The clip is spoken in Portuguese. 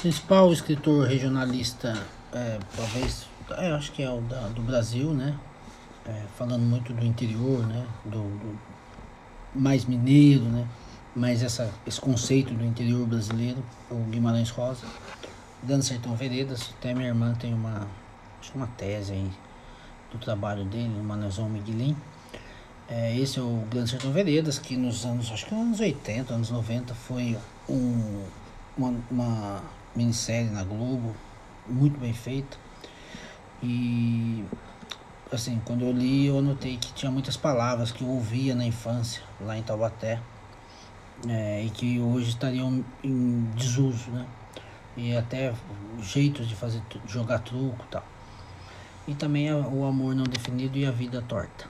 principal escritor regionalista, é, talvez, é, acho que é o da, do Brasil, né? É, falando muito do interior, né? Do, do, mais mineiro, né? Mais essa, esse conceito do interior brasileiro, o Guimarães Rosa. Dando Sertão Veredas, até minha irmã tem uma, acho uma tese aí do trabalho dele, o Manezão Miguelin. É, esse é o Grande Sertão Veredas, que nos anos, acho que nos anos 80, anos 90, foi um, uma, uma minissérie na Globo, muito bem feita. E assim, quando eu li, eu notei que tinha muitas palavras que eu ouvia na infância, lá em Taubaté, é, e que hoje estariam em desuso, né? E até jeitos de fazer jogar truco e tal. E também o amor não definido e a vida torta.